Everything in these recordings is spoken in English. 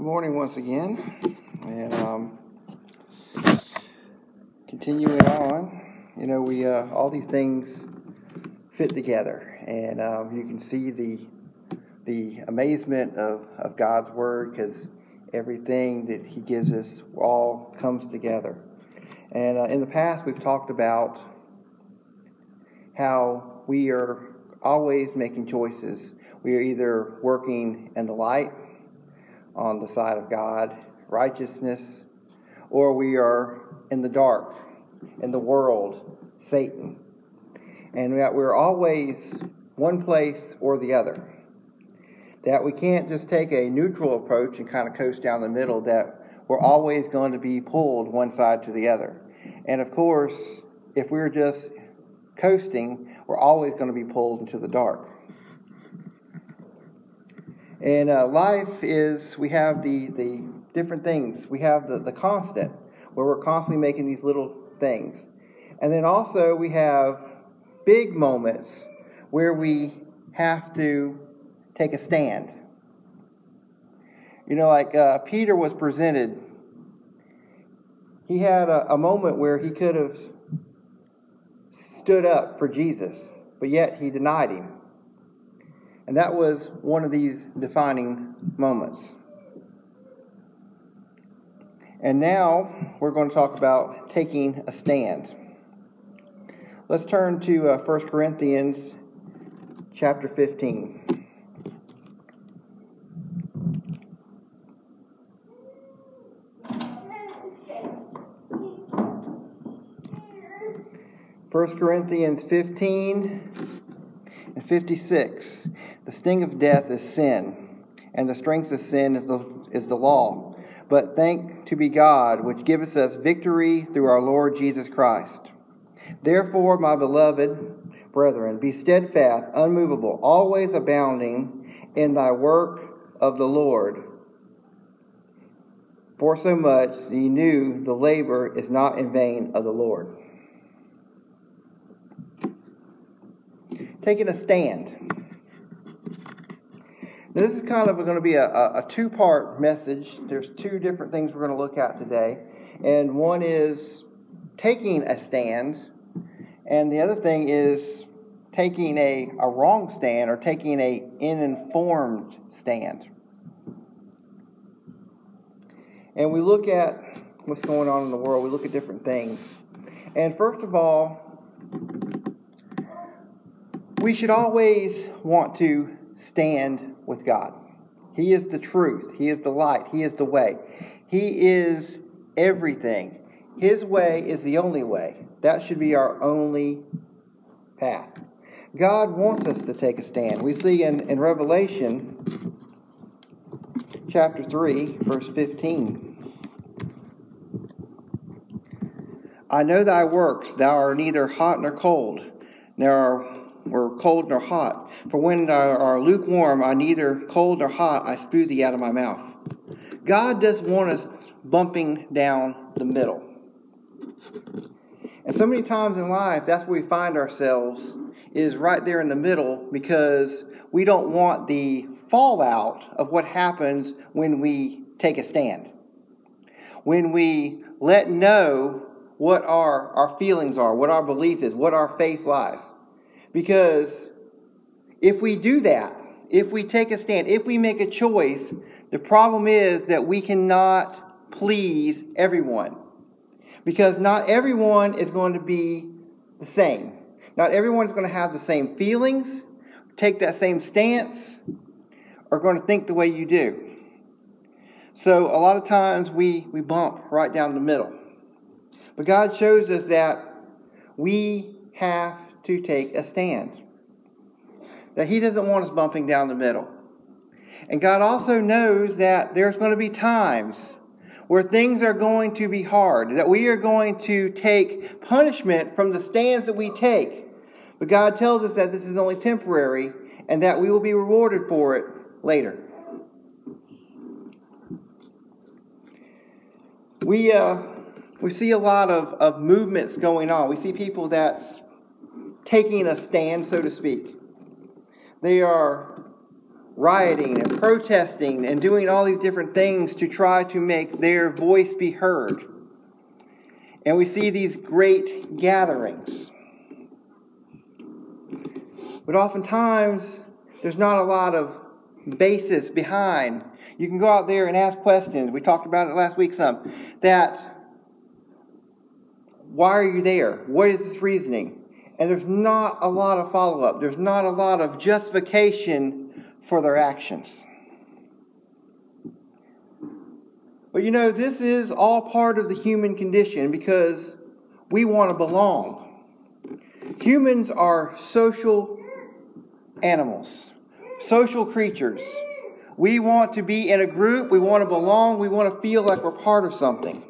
good morning once again. And um, continuing on, you know, we uh, all these things fit together, and um, you can see the the amazement of, of God's word because everything that He gives us all comes together. And uh, in the past, we've talked about how we are always making choices. We are either working in the light on the side of God, righteousness, or we are in the dark, in the world, Satan. And that we're always one place or the other. That we can't just take a neutral approach and kind of coast down the middle, that we're always going to be pulled one side to the other. And of course, if we're just coasting, we're always going to be pulled into the dark. And uh, life is, we have the, the different things. We have the, the constant, where we're constantly making these little things. And then also we have big moments where we have to take a stand. You know, like uh, Peter was presented, he had a, a moment where he could have stood up for Jesus, but yet he denied him. And that was one of these defining moments. And now we're going to talk about taking a stand. Let's turn to uh, 1 Corinthians chapter 15. First Corinthians 15 and 56. The sting of death is sin, and the strength of sin is the, is the law. But thank to be God, which giveth us victory through our Lord Jesus Christ. Therefore, my beloved brethren, be steadfast, unmovable, always abounding in thy work of the Lord. For so much ye knew the labor is not in vain of the Lord. Taking a stand. Now, this is kind of going to be a, a two part message. There's two different things we're going to look at today. And one is taking a stand, and the other thing is taking a, a wrong stand or taking a uninformed stand. And we look at what's going on in the world, we look at different things. And first of all, we should always want to stand with God. He is the truth. He is the light. He is the way. He is everything. His way is the only way. That should be our only path. God wants us to take a stand. We see in, in Revelation chapter 3, verse 15. I know thy works, thou art neither hot nor cold, nor or cold nor hot. For when thou art lukewarm, I neither cold nor hot, I spew thee out of my mouth. God does want us bumping down the middle. And so many times in life, that's where we find ourselves, is right there in the middle because we don't want the fallout of what happens when we take a stand. When we let know what our, our feelings are, what our belief is, what our faith lies. Because if we do that, if we take a stand, if we make a choice, the problem is that we cannot please everyone. Because not everyone is going to be the same. Not everyone is going to have the same feelings, take that same stance, or going to think the way you do. So a lot of times we, we bump right down the middle. But God shows us that we have to take a stand. That He doesn't want us bumping down the middle. And God also knows that there's going to be times where things are going to be hard, that we are going to take punishment from the stands that we take. But God tells us that this is only temporary and that we will be rewarded for it later. We, uh, we see a lot of, of movements going on. We see people that's taking a stand, so to speak. They are rioting and protesting and doing all these different things to try to make their voice be heard. And we see these great gatherings. But oftentimes, there's not a lot of basis behind. You can go out there and ask questions. We talked about it last week some. That, why are you there? What is this reasoning? And there's not a lot of follow up. There's not a lot of justification for their actions. But you know, this is all part of the human condition because we want to belong. Humans are social animals, social creatures. We want to be in a group, we want to belong, we want to feel like we're part of something.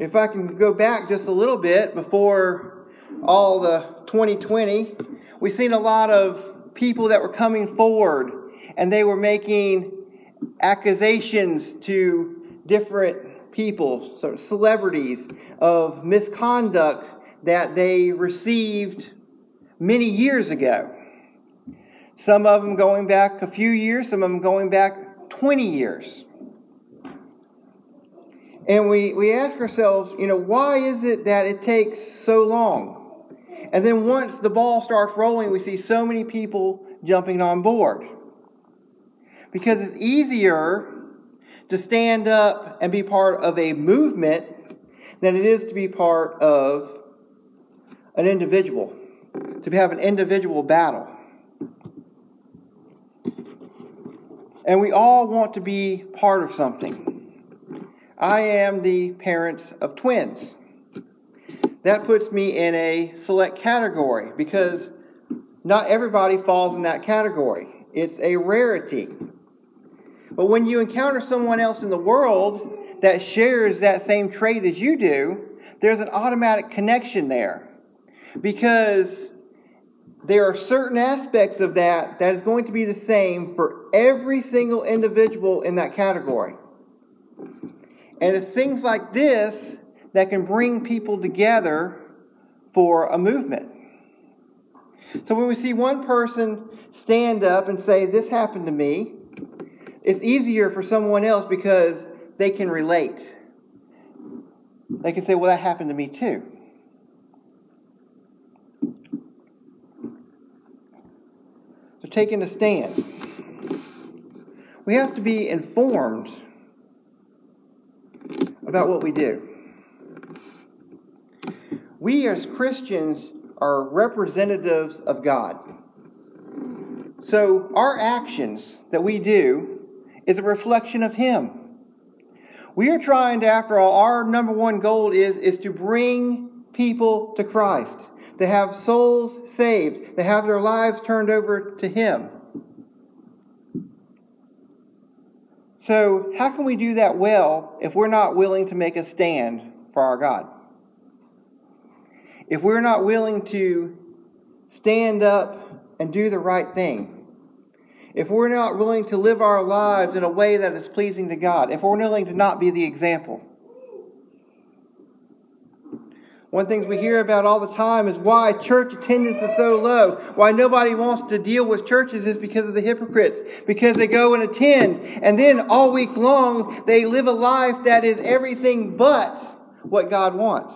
If I can go back just a little bit before all the 2020, we've seen a lot of people that were coming forward and they were making accusations to different people, sort of celebrities, of misconduct that they received many years ago. Some of them going back a few years, some of them going back 20 years. And we, we ask ourselves, you know, why is it that it takes so long? And then once the ball starts rolling, we see so many people jumping on board. Because it's easier to stand up and be part of a movement than it is to be part of an individual to have an individual battle. And we all want to be part of something. I am the parent of twins. That puts me in a select category because not everybody falls in that category. It's a rarity. But when you encounter someone else in the world that shares that same trait as you do, there's an automatic connection there. Because there are certain aspects of that that is going to be the same for every single individual in that category. And it's things like this that can bring people together for a movement. So when we see one person stand up and say, This happened to me, it's easier for someone else because they can relate. They can say, Well, that happened to me too. So taking a stand. We have to be informed about what we do. We as Christians are representatives of God. So our actions that we do is a reflection of Him. We are trying to, after all, our number one goal is, is to bring people to Christ to have souls saved, to have their lives turned over to Him. So, how can we do that well if we're not willing to make a stand for our God? If we're not willing to stand up and do the right thing? If we're not willing to live our lives in a way that is pleasing to God? If we're willing to not be the example? One things we hear about all the time is why church attendance is so low. Why nobody wants to deal with churches is because of the hypocrites. Because they go and attend, and then all week long they live a life that is everything but what God wants.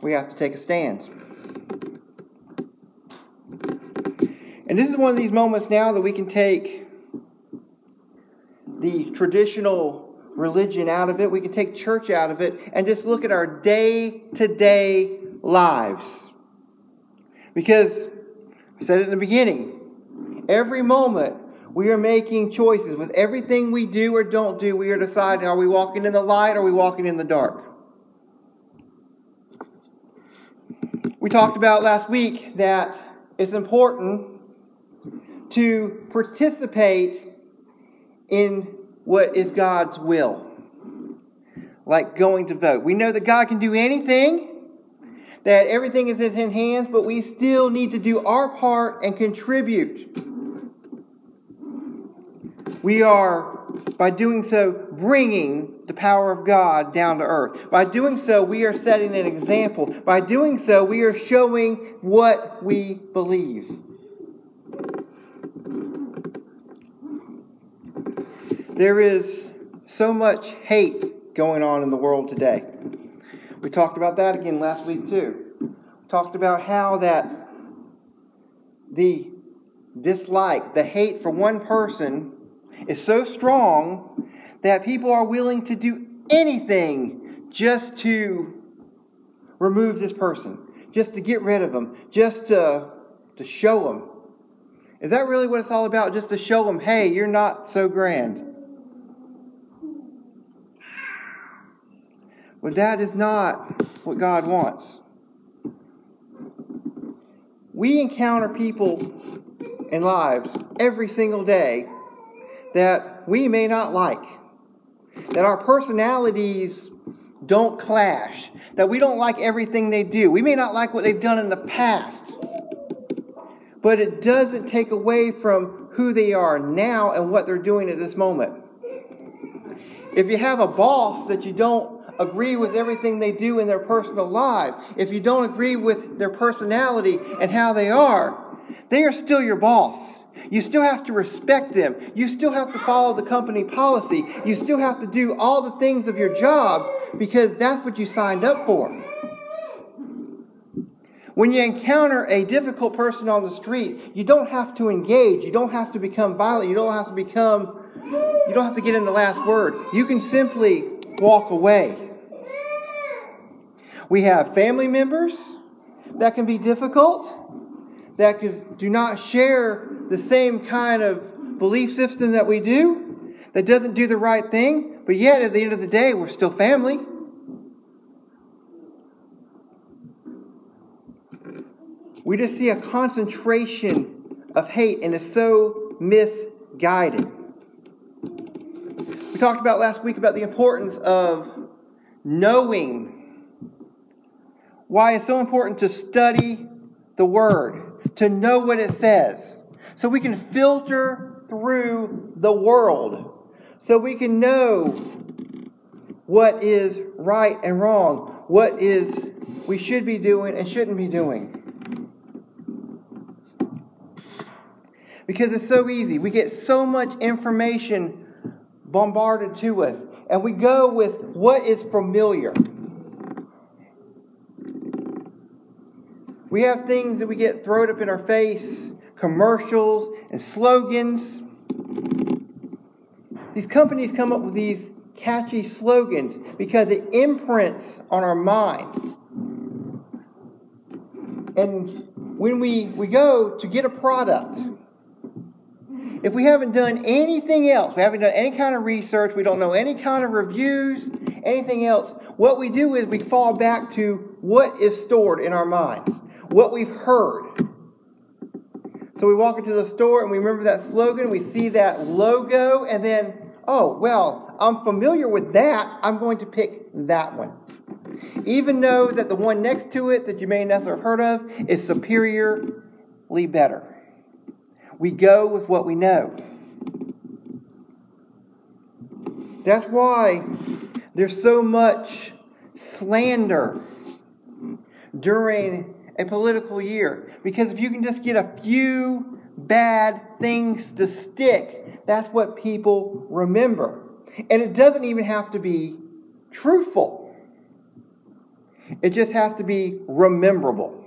We have to take a stand. And this is one of these moments now that we can take the traditional religion out of it. We can take church out of it and just look at our day to day lives. Because, I said it in the beginning, every moment we are making choices. With everything we do or don't do, we are deciding are we walking in the light or are we walking in the dark? We talked about last week that it's important to participate in what is God's will. Like going to vote. We know that God can do anything, that everything is in His hands, but we still need to do our part and contribute. We are By doing so, bringing the power of God down to earth. By doing so, we are setting an example. By doing so, we are showing what we believe. There is so much hate going on in the world today. We talked about that again last week too. We talked about how that the dislike, the hate for one person is so strong that people are willing to do anything just to remove this person, just to get rid of them, just to, to show them. Is that really what it's all about? Just to show them, hey, you're not so grand. Well, that is not what God wants. We encounter people in lives every single day that we may not like, that our personalities don't clash, that we don't like everything they do. We may not like what they've done in the past, but it doesn't take away from who they are now and what they're doing at this moment. If you have a boss that you don't agree with everything they do in their personal lives, if you don't agree with their personality and how they are, they are still your boss. You still have to respect them. You still have to follow the company policy. You still have to do all the things of your job because that's what you signed up for. When you encounter a difficult person on the street, you don't have to engage. You don't have to become violent. You don't have to become, you don't have to get in the last word. You can simply walk away. We have family members that can be difficult that do not share the same kind of belief system that we do, that doesn't do the right thing, but yet at the end of the day, we're still family. We just see a concentration of hate and it's so misguided. We talked about last week about the importance of knowing why it's so important to study the Word to know what it says. So we can filter through the world. So we can know what is right and wrong, what is we should be doing and shouldn't be doing. Because it's so easy. We get so much information bombarded to us. And we go with what is familiar. We have things that we get thrown up in our face, commercials and slogans. These companies come up with these catchy slogans because it imprints on our mind. And when we, we go to get a product, if we haven't done anything else, we haven't done any kind of research, we don't know any kind of reviews, anything else, what we do is we fall back to what is stored in our minds what we've heard. So we walk into the store and we remember that slogan, we see that logo, and then, oh, well, I'm familiar with that, I'm going to pick that one. Even though that the one next to it that you may never have heard of is superiorly better. We go with what we know. That's why there's so much slander during a political year. Because if you can just get a few bad things to stick, that's what people remember. And it doesn't even have to be truthful. It just has to be rememberable.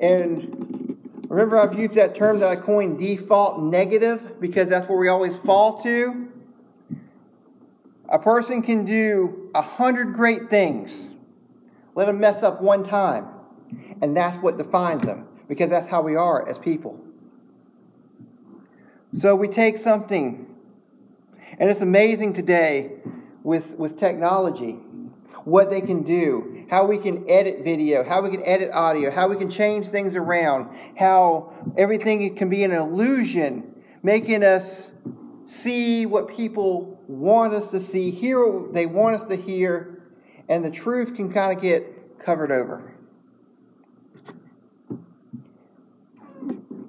And remember, I've used that term that I coined default negative because that's where we always fall to. A person can do a hundred great things let them mess up one time. And that's what defines them, because that's how we are as people. So we take something, and it's amazing today with, with technology what they can do, how we can edit video, how we can edit audio, how we can change things around, how everything can be an illusion, making us see what people want us to see, hear what they want us to hear, and the truth can kind of get covered over.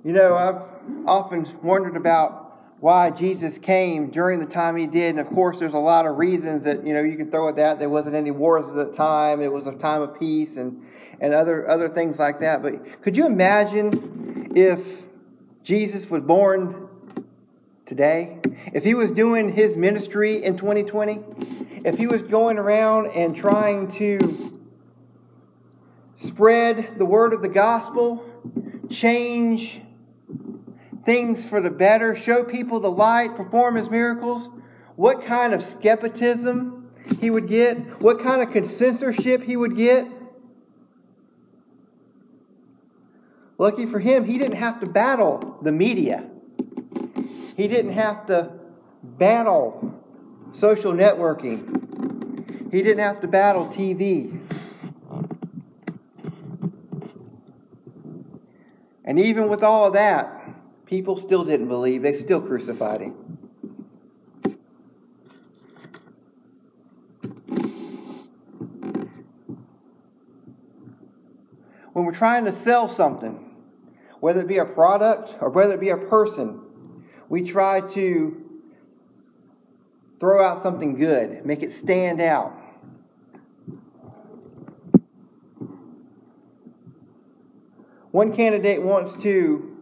You know, I've often wondered about why Jesus came during the time he did, and of course, there's a lot of reasons that you know you can throw at that. There wasn't any wars at the time; it was a time of peace, and and other other things like that. But could you imagine if Jesus was born today? If he was doing his ministry in 2020? If he was going around and trying to spread the word of the gospel, change things for the better, show people the light, perform his miracles, what kind of skepticism he would get, what kind of censorship he would get. Lucky for him, he didn't have to battle the media. He didn't have to battle social networking. He didn't have to battle TV. And even with all of that, people still didn't believe. They still crucified him. When we're trying to sell something, whether it be a product or whether it be a person, we try to throw out something good, make it stand out. One candidate wants to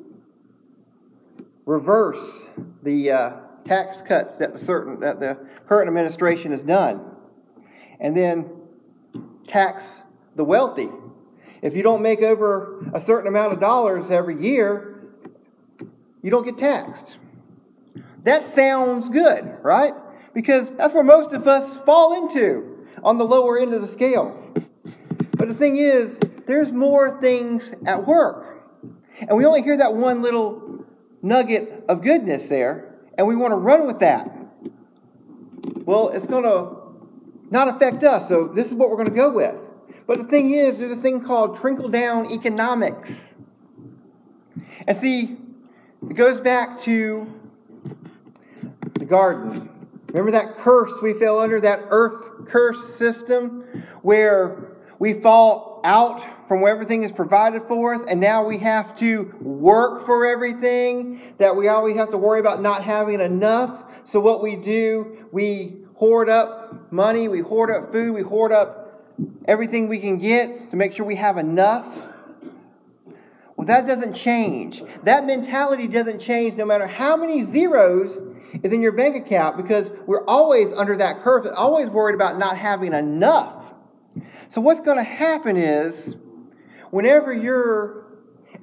reverse the uh, tax cuts that the certain that the current administration has done, and then tax the wealthy. If you don't make over a certain amount of dollars every year, you don't get taxed. That sounds good, right? Because that's where most of us fall into on the lower end of the scale. But the thing is, there's more things at work. And we only hear that one little nugget of goodness there, and we want to run with that. Well, it's going to not affect us, so this is what we're going to go with. But the thing is, there's a thing called trickle down economics. And see, it goes back to the garden. Remember that curse we fell under, that earth curse system, where we fall out from where everything is provided for us, and now we have to work for everything, that we always have to worry about not having enough. So what we do, we hoard up money, we hoard up food, we hoard up everything we can get to make sure we have enough. Well, that doesn't change. That mentality doesn't change no matter how many zeros is in your bank account because we're always under that curve, always worried about not having enough. So what's going to happen is whenever you're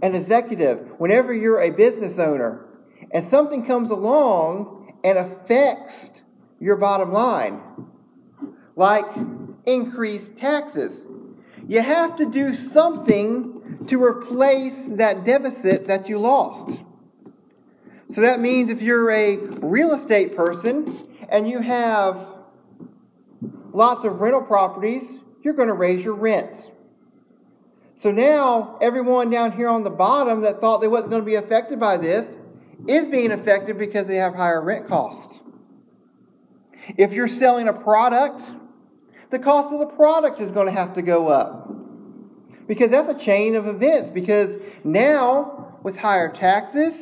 an executive, whenever you're a business owner, and something comes along and affects your bottom line, like increased taxes, you have to do something to replace that deficit that you lost. So that means if you're a real estate person and you have lots of rental properties, you're going to raise your rent. So now, everyone down here on the bottom that thought they wasn't going to be affected by this is being affected because they have higher rent costs. If you're selling a product, the cost of the product is going to have to go up. Because that's a chain of events. Because now, with higher taxes,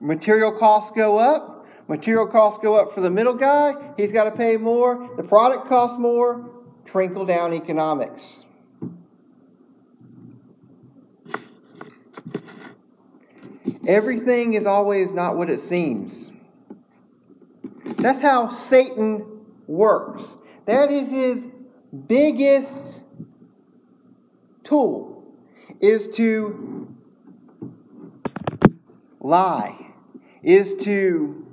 material costs go up. Material costs go up for the middle guy. He's got to pay more. The product costs more. Trickle down economics. Everything is always not what it seems. That's how Satan works. That is his biggest tool is to lie, is to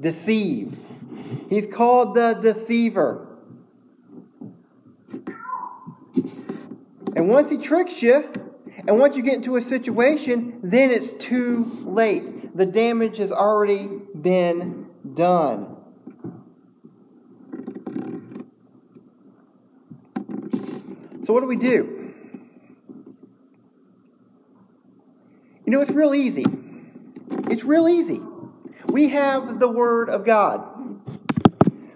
deceive. He's called the deceiver. And once he tricks you, and once you get into a situation, then it's too late. The damage has already been done. So, what do we do? You know, it's real easy. It's real easy. We have the Word of God.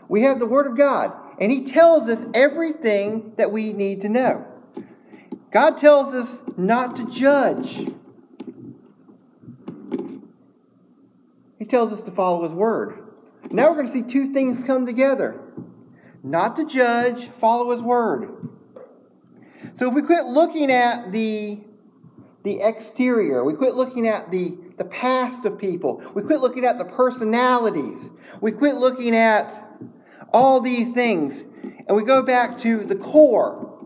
We have the Word of God, and He tells us everything that we need to know. God tells us not to judge. He tells us to follow His Word. Now we're going to see two things come together not to judge, follow His Word. So if we quit looking at the, the exterior, we quit looking at the the past of people, we quit looking at the personalities, we quit looking at all these things, and we go back to the core,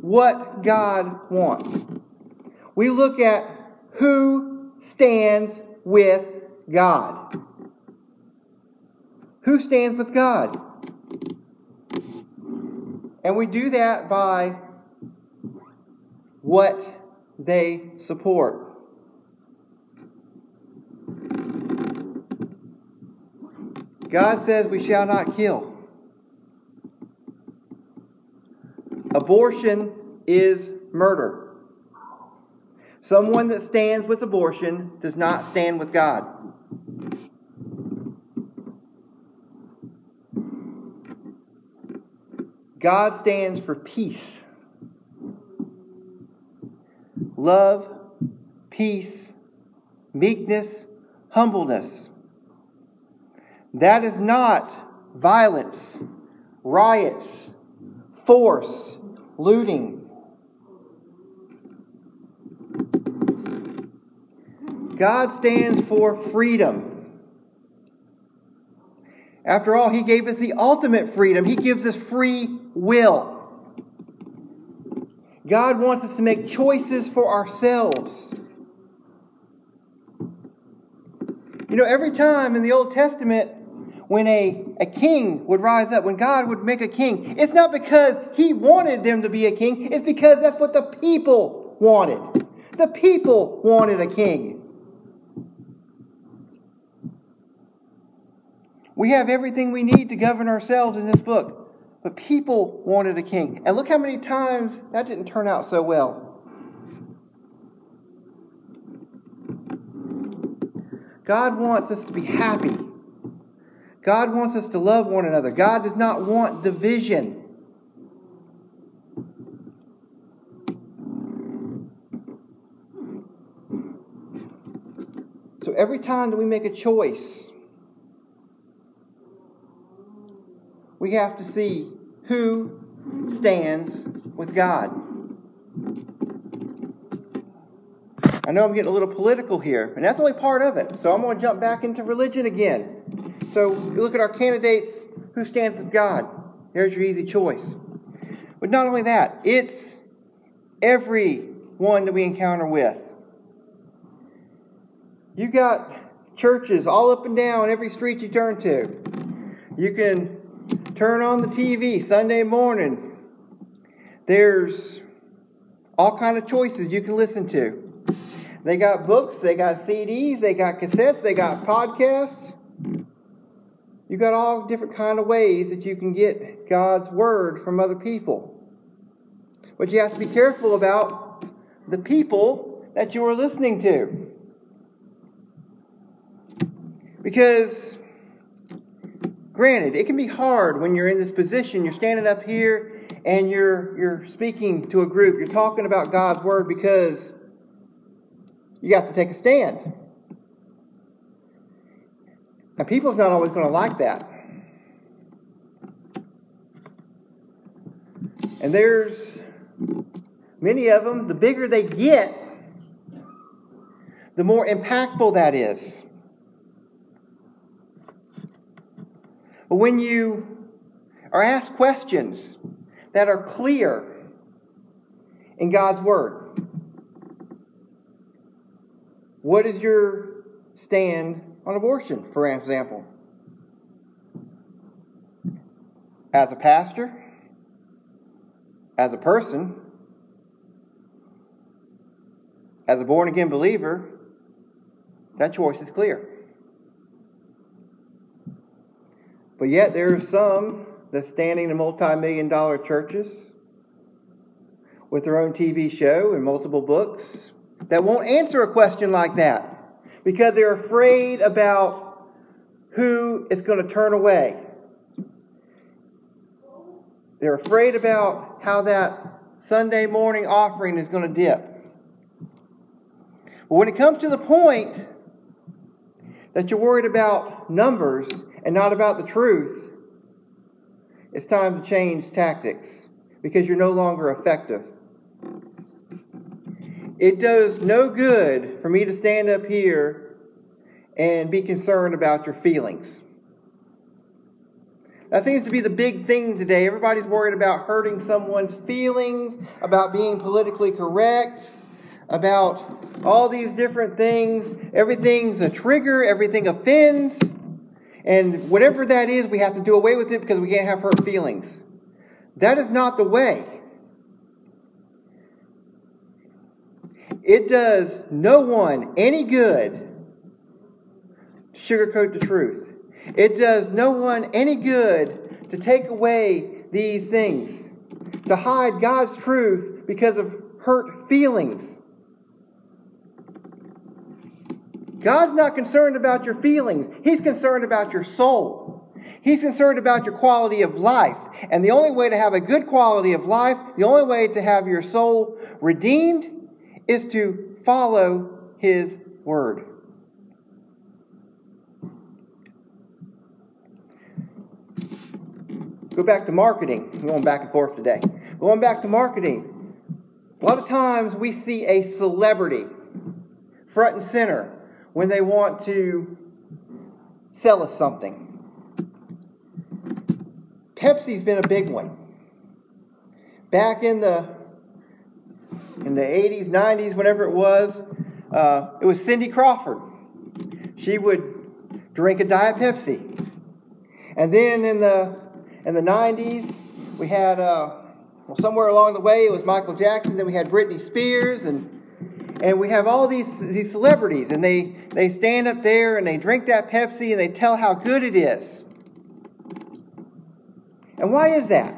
what God wants. We look at who stands with God. Who stands with God? And we do that by what they support. God says we shall not kill. Abortion is murder. Someone that stands with abortion does not stand with God. God stands for peace. Love, peace, meekness, humbleness. That is not violence, riots, force, looting. God stands for freedom. After all, He gave us the ultimate freedom. He gives us free will. God wants us to make choices for ourselves. You know, every time in the Old Testament when a, a king would rise up, when God would make a king, it's not because he wanted them to be a king, it's because that's what the people wanted. The people wanted a king. We have everything we need to govern ourselves in this book, but people wanted a king. And look how many times that didn't turn out so well. God wants us to be happy. God wants us to love one another. God does not want division. So every time that we make a choice, we have to see who stands with God. I know I'm getting a little political here, and that's only part of it. So I'm going to jump back into religion again. So you look at our candidates who stands with God. There's your easy choice. But not only that, it's every one that we encounter with. You got churches all up and down every street you turn to. You can turn on the TV Sunday morning. There's all kind of choices you can listen to. They got books, they got CDs, they got cassettes, they got podcasts. You've got all different kind of ways that you can get God's word from other people. But you have to be careful about the people that you are listening to. Because, granted, it can be hard when you're in this position. You're standing up here and you're, you're speaking to a group. You're talking about God's word because you have to take a stand. And people's not always going to like that. And there's many of them, the bigger they get, the more impactful that is. But when you are asked questions that are clear in God's Word, what is your stand on abortion, for example. As a pastor, as a person, as a born again believer, that choice is clear. But yet there are some that standing in multi million dollar churches with their own TV show and multiple books that won't answer a question like that because they're afraid about who is going to turn away. They're afraid about how that Sunday morning offering is going to dip. But when it comes to the point that you're worried about numbers and not about the truth, it's time to change tactics because you're no longer effective. It does no good for me to stand up here and be concerned about your feelings. That seems to be the big thing today. Everybody's worried about hurting someone's feelings, about being politically correct, about all these different things. Everything's a trigger, everything offends. And whatever that is, we have to do away with it because we can't have hurt feelings. That is not the way. It does no one any good to sugarcoat the truth. It does no one any good to take away these things, to hide God's truth because of hurt feelings. God's not concerned about your feelings. He's concerned about your soul. He's concerned about your quality of life. And the only way to have a good quality of life, the only way to have your soul redeemed, is to follow His Word. Go back to marketing. Going back and forth today. Going back to marketing. A lot of times we see a celebrity front and center when they want to sell us something. Pepsi's been a big one. Back in the in the 80s, 90s, whatever it was, uh, it was Cindy Crawford. She would drink a Diet Pepsi. And then in the in the 90s, we had uh, well somewhere along the way it was Michael Jackson. Then we had Britney Spears and and we have all these these celebrities, and they they stand up there and they drink that Pepsi and they tell how good it is. And why is that?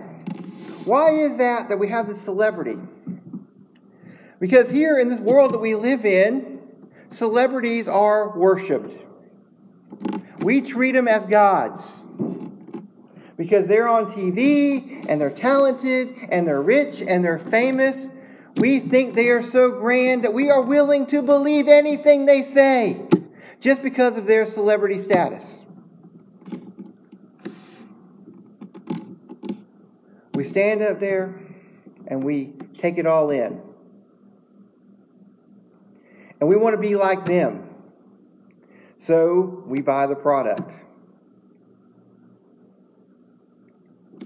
Why is that that we have this celebrity? Because here in this world that we live in, celebrities are worshiped. We treat them as gods. Because they're on TV and they're talented and they're rich and they're famous we think they are so grand that we are willing to believe anything they say just because of their celebrity status. We stand up there and we take it all in. And we want to be like them. So we buy the product.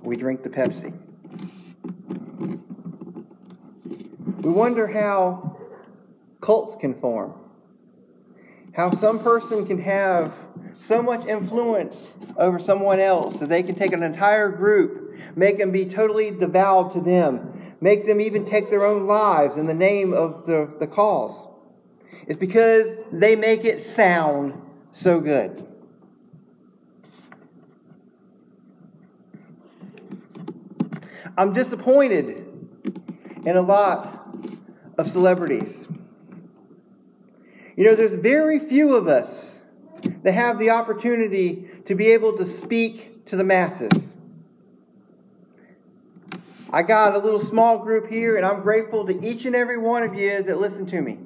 We drink the Pepsi. We wonder how cults can form. How some person can have so much influence over someone else that they can take an entire group, make them be totally devout to them, make them even take their own lives in the name of the, the cause. It's because they make it sound so good. I'm disappointed in a lot of celebrities. You know, there's very few of us that have the opportunity to be able to speak to the masses. I got a little small group here, and I'm grateful to each and every one of you that listen to me.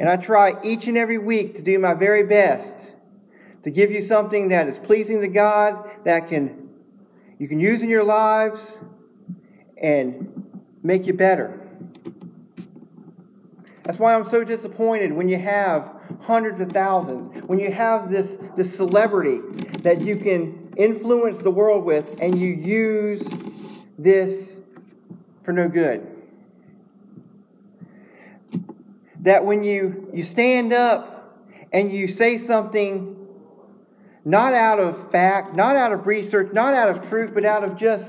And I try each and every week to do my very best to give you something that is pleasing to God, that can you can use in your lives and make you better. That's why I'm so disappointed when you have hundreds of thousands, when you have this, this celebrity that you can influence the world with and you use this for no good. That when you, you stand up and you say something not out of fact, not out of research, not out of truth, but out of just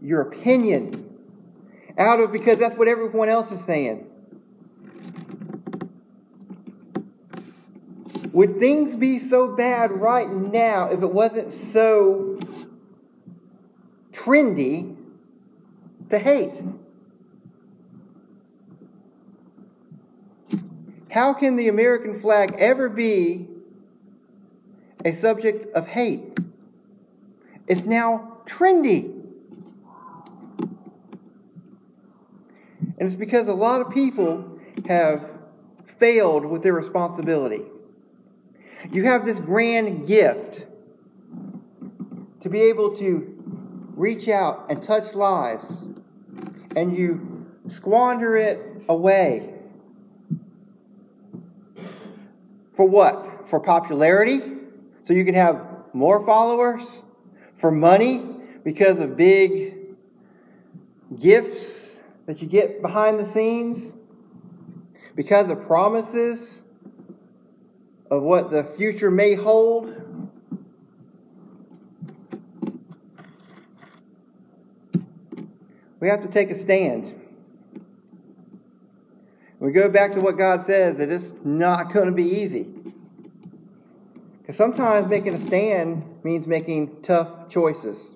your opinion. Out of because that's what everyone else is saying. Would things be so bad right now if it wasn't so trendy to hate? How can the American flag ever be a subject of hate? It's now trendy. And it's because a lot of people have failed with their responsibility. You have this grand gift to be able to reach out and touch lives, and you squander it away. For what? For popularity? So you can have more followers? For money? Because of big gifts that you get behind the scenes? Because of promises of what the future may hold? We have to take a stand. We go back to what God says that it's not going to be easy. Because sometimes making a stand means making tough choices.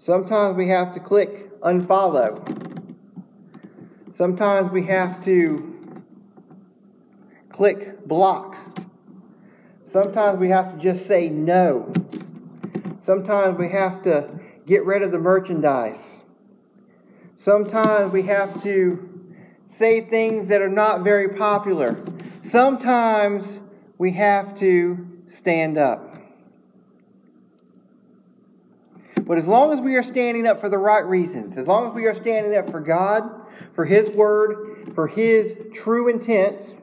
Sometimes we have to click unfollow. Sometimes we have to click block. Sometimes we have to just say no. Sometimes we have to get rid of the merchandise. Sometimes we have to say things that are not very popular. Sometimes we have to stand up. But as long as we are standing up for the right reasons, as long as we are standing up for God, for His Word, for His true intent,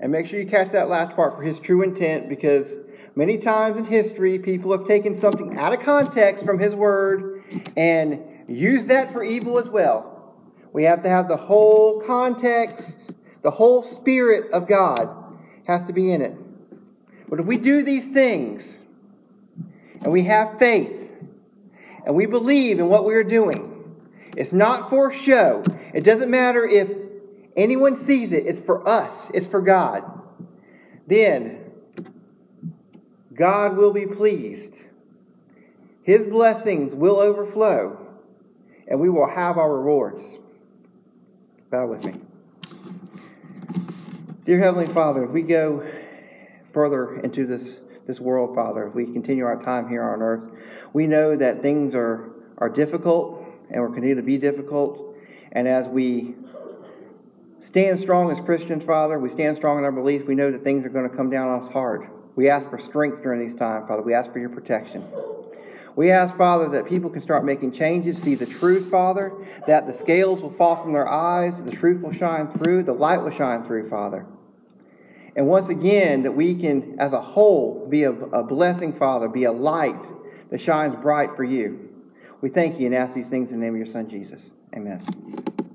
and make sure you catch that last part for His true intent because many times in history people have taken something out of context from His Word and use that for evil as well. We have to have the whole context, the whole spirit of God has to be in it. But if we do these things, and we have faith, and we believe in what we are doing, it's not for show. It doesn't matter if anyone sees it, it's for us, it's for God. Then God will be pleased. His blessings will overflow and we will have our rewards. Bow with me. Dear Heavenly Father, if we go further into this, this world, Father, if we continue our time here on earth, we know that things are, are difficult and will continue to be difficult. And as we stand strong as Christians, Father, we stand strong in our beliefs, we know that things are going to come down on us hard. We ask for strength during these times, Father. We ask for your protection. We ask, Father, that people can start making changes, see the truth, Father, that the scales will fall from their eyes, the truth will shine through, the light will shine through, Father. And once again, that we can, as a whole, be a, a blessing, Father, be a light that shines bright for you. We thank you and ask these things in the name of your Son, Jesus. Amen.